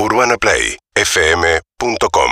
UrbanaPlayFM.com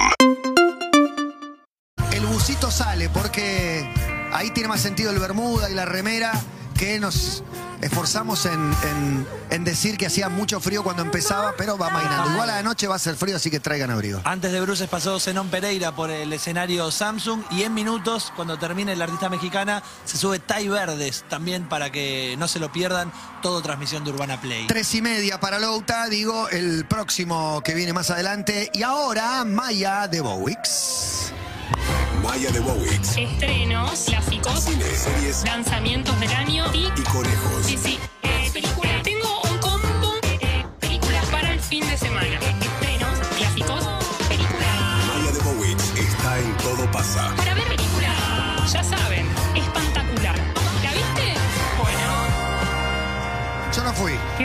El busito sale porque ahí tiene más sentido el bermuda y la remera que nos esforzamos en, en- en decir que hacía mucho frío cuando empezaba, pero va mainando. Igual a la noche va a ser frío, así que traigan abrigo. Antes de Bruces pasó Zenón Pereira por el escenario Samsung y en minutos, cuando termine la artista mexicana, se sube Tai Verdes también para que no se lo pierdan, todo transmisión de Urbana Play. Tres y media para Louta, digo, el próximo que viene más adelante. Y ahora, Maya de Bowix. Maya de Bowix Estrenos, clásicos, Cine, series lanzamientos del año y y conejos sí, sí, eh, películas. Tengo un combo eh, películas para el fin de semana. Estrenos, clásicos, películas. Maya de Bowix está en Todo Pasa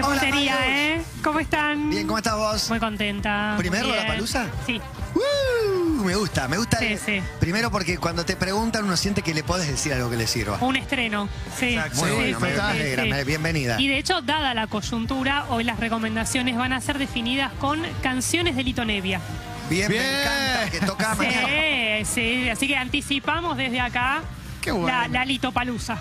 Qué Hola. ¿eh? ¿Cómo están? Bien, ¿cómo estás vos? Muy contenta. ¿Primero muy bien. Lollapalooza? Sí. Uh, me gusta, me gusta. Sí, sí. Primero porque cuando te preguntan uno siente que le podés decir algo que le sirva. Un estreno. Sí. Exacto. Muy sí, bueno, sí, me, sí, me alegra, sí. me- bienvenida. Y de hecho, dada la coyuntura, hoy las recomendaciones van a ser definidas con canciones de Lito Nevia. Bien, me encanta que toca mañana. Sí, sí. Así que anticipamos desde acá Qué bueno. la, la Lito Palusa.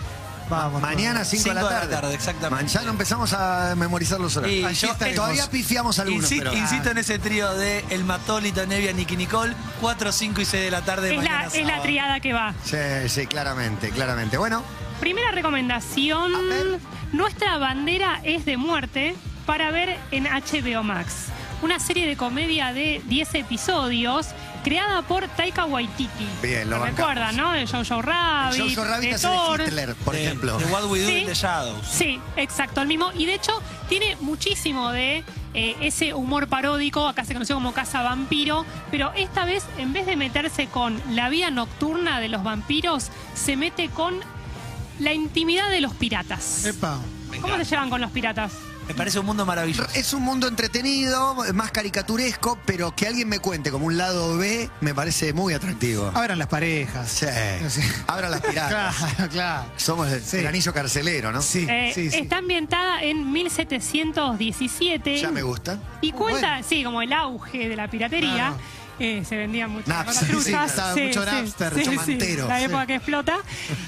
Vamos. Mañana 5 de la de la tarde. tarde, exactamente. Mañana empezamos a memorizar los horarios. Todavía pifiamos algunos, Insi- pero... Insisto en ese trío de El Matólito, Nevia, Nicky Nicole, 4, 5 y 6 de la tarde. Es la, mañana es la triada que va. Sí, sí, claramente, claramente. Bueno, Primera recomendación. A ver. Nuestra bandera es de muerte para ver en HBO Max. Una serie de comedia de 10 episodios creada por Taika Waititi. Bien, lo ¿Se bancamos. recuerdan, no? De Jojo Rabbit, Jojo Rabbit de Thor. Hitler, por De- ejemplo. De What We Do Sí. in the Shadows. Sí, exacto, el mismo. Y de hecho, tiene muchísimo de eh, ese humor paródico, acá se conoció como Casa Vampiro, pero esta vez, en vez de meterse con la vida nocturna de los vampiros, se mete con la intimidad de los piratas. Epa. ¿Cómo se llevan con los piratas? Me parece un mundo maravilloso. Es un mundo entretenido, más caricaturesco, pero que alguien me cuente como un lado B me parece muy atractivo. Abran las parejas. Sí. Sí. Abran las piratas. Claro, claro. Somos el, Sí. el anillo carcelero, ¿no? Sí, Eh, sí, sí. Está ambientada en 1717. Ya me gusta. Y cuenta, bueno. sí, como el auge de la piratería. Claro. Eh, se vendían muchas Napster, truchas. sí, estaba mucho Napster, mucho mantero, La sí. época que explota.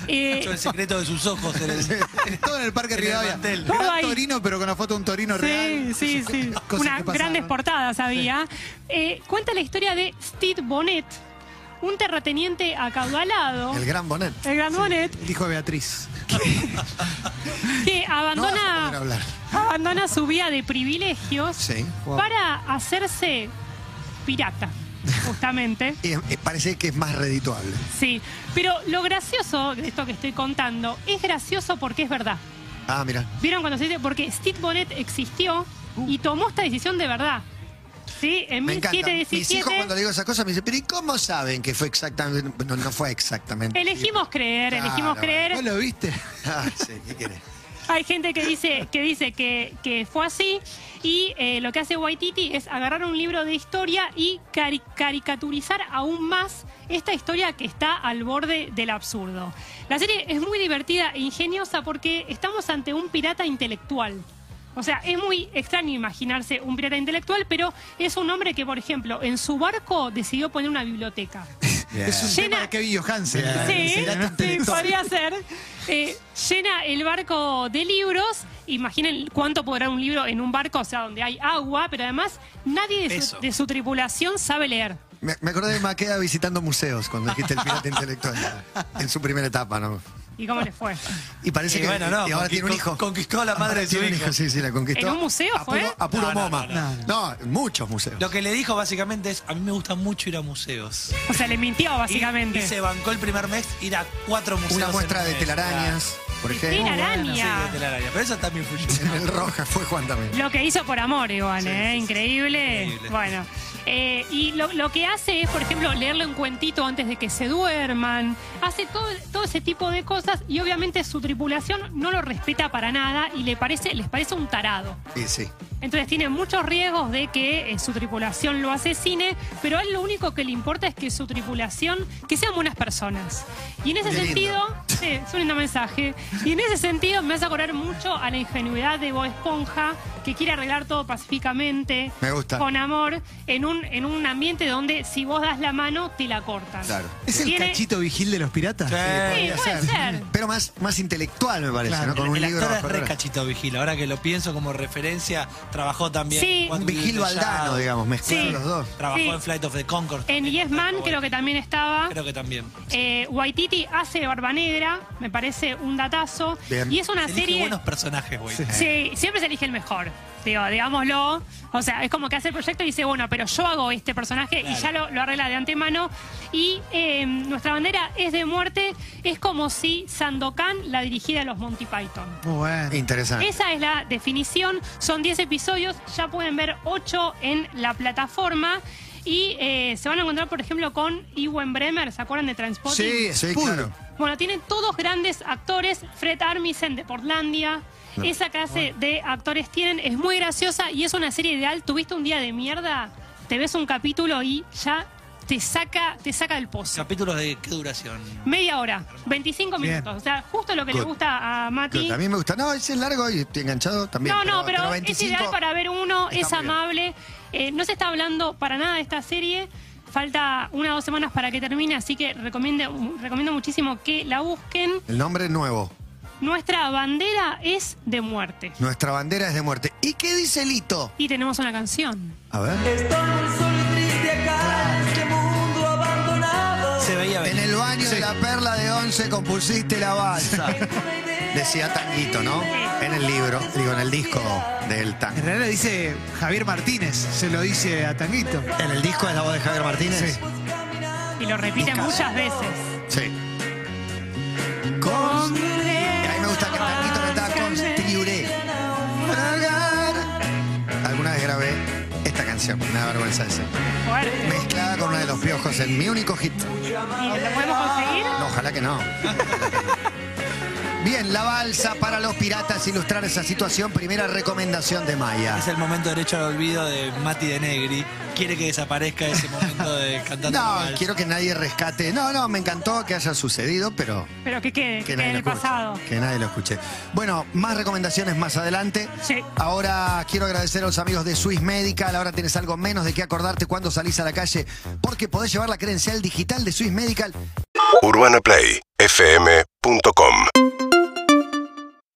Eh, el secreto de sus ojos. en el- Todo en el Parque Rivadavia. Gran ahí. Torino, pero con la foto de un Torino real. Sí, sí, sí. Unas grandes portadas había. Eh, cuenta la historia de Steve Bonnet, un terrateniente acaudalado. El gran Bonet. El gran Bonnet, El hijo de Beatriz. que No vas a poder abandona, abandona su vida de privilegios Sí. Wow. para hacerse pirata, justamente. Eh, parece que es más redituable. Sí, pero lo gracioso de esto que estoy contando es gracioso porque es verdad. Ah, mira. ¿Vieron cuando se dice? Porque Steve Bonnet existió y tomó esta decisión de verdad. ¿Sí? En Me encanta. Mis hijos 1717 cuando le digo esa cosa me dicen, pero ¿y cómo saben que fue exactamente? No, no fue exactamente. elegimos creer, Claro. elegimos creer. ¿No lo viste? Ah, sí, ¿qué querés? Hay gente que dice que, dice que, que fue así y eh, lo que hace Waititi es agarrar un libro de historia y cari- caricaturizar aún más esta historia que está al borde del absurdo. La serie es muy divertida e ingeniosa porque estamos ante un pirata intelectual. O sea, es muy extraño imaginarse un pirata intelectual, pero es un hombre que, por ejemplo, en su barco decidió poner una biblioteca. Bien. Es un Llena- tema de Kevin Johansen. Sí, sí, podría ser. Eh, llena el barco de libros. Imaginen cuánto podrá un libro en un barco, o sea, donde hay agua, pero además nadie de su, de su tripulación sabe leer. Me, me acordé de Maqueda visitando museos cuando dijiste el pirata intelectual. En su primera etapa, ¿no? ¿Y cómo le fue? Y parece Y que bueno, no, y ahora tiene un hijo. conquistó a la madre de su Tiene un hijo. Sí, sí, la conquistó. ¿En un museo a fue? Puro, a puro No, no, moma. no, No, muchos museos. Lo que le dijo básicamente es, a mí me gusta mucho ir a museos. O sea, le mintió básicamente. Y, se bancó el primer mes ir a cuatro museos. Una muestra de mes. telarañas, por De ejemplo. Sí, de telaraña. Pero eso también fue yo. En el Roja fue Juan también. Lo que hizo por amor igual, ¿eh? Increíble. Increíble. Bueno. eh, y lo, lo que hace es, por ejemplo, leerle un cuentito antes de que se duerman. Hace todo, todo ese tipo de cosas y obviamente su tripulación no lo respeta para nada y le parece, les parece un tarado. Sí, sí. Entonces tiene muchos riesgos de que eh, su tripulación lo asesine, pero a él lo único que le importa es que su tripulación, que sean buenas personas. Y en ese Qué lindo. sentido, Sí, es un lindo mensaje. Y en ese sentido me hace acordar mucho a la ingenuidad de Bob Esponja, que quiere arreglar todo pacíficamente, Me gusta. con amor, en un, en un ambiente donde si vos das la mano, te la cortan. Claro. ¿Es el Tiene- cachito vigil de los piratas? Sí. Sí, podría puede ser. Pero más, más intelectual, me parece, Claro. ¿no? Con un el libro. actor es re cachito vigil. Ahora que lo pienso como referencia, trabajó también. Sí. en vigil baldano, Shadows. digamos, mezclaron Sí. los dos. Trabajó Sí. en Flight of the Concord. En Yes Man creo que también estaba. Creo que también. Eh, Waititi hace Barba Negra, me parece un datazo. Bien. Y es una Se serie... buenos personajes, güey. Sí, siempre se elige el mejor. Digo, digámoslo. O sea, es como que hace el proyecto y dice, bueno, pero yo hago este personaje y ya lo, lo arregla de antemano. Y eh, nuestra bandera es de muerte. Es como si Sandokan la dirigiera a los Monty Python. Muy bueno. Interesante. Esa es la definición. Son 10 episodios. Ya pueden ver 8 en la plataforma. Y eh, se van a encontrar, por ejemplo, con Ewen Bremer. ¿Se acuerdan de Transpotting? Sí, Sí, claro. Bueno, tienen todos grandes actores. Fred Armisen de Portlandia. Esa clase de actores tienen. Es muy graciosa y es una serie ideal. Tuviste un día de mierda, te ves un capítulo y ya te saca, te saca del pozo. ¿Capítulos de qué duración? Media hora, 25 Bien. minutos. O sea, justo lo que le Good. gusta a Mati. A mí me gusta. No, ese es largo y estoy enganchado también. No, no, pero, es 25 ideal para ver uno, es amable. Eh, no se está hablando para nada de esta serie. Falta una o dos semanas para que termine, así que recomiendo, recomiendo muchísimo que la busquen. El nombre nuevo. Nuestra bandera es de muerte. Nuestra bandera es de muerte. ¿Y qué dice Lito? Y tenemos una canción. A ver. Se veía En el baño de la perla de once compusiste la balsa. Decía Tanguito, ¿no? En el libro, digo, en el disco del En tango. realidad dice Javier Martínez, se lo dice a Tanguito. ¿En el disco es la voz de Javier Martínez? Sí. Y lo repite muchas veces. Sí. Con... Y a mí me gusta que Tanguito cantaba con Triuré. Alguna vez grabé esta canción, me da vergüenza decir. Fuerte. Mezclada con una de los piojos en mi único hit. ¿Y lo podemos conseguir? No, ojalá que no. Bien, la balsa para los piratas, ilustrar esa situación. Primera recomendación de Maya. Es el momento derecho al olvido de Mati de Negri. Quiere que desaparezca ese momento de cantando No, la quiero que nadie rescate. No, no, me encantó que haya sucedido, pero Pero que quede, que que nadie en lo el escuche. pasado. Que nadie lo escuche. Bueno, más recomendaciones más adelante. Sí. Ahora quiero agradecer a los amigos de Swiss Medical. Ahora tienes algo menos de qué acordarte cuando salís a la calle, porque podés llevar la credencial digital de Swiss Medical UrbanaPlayFM.com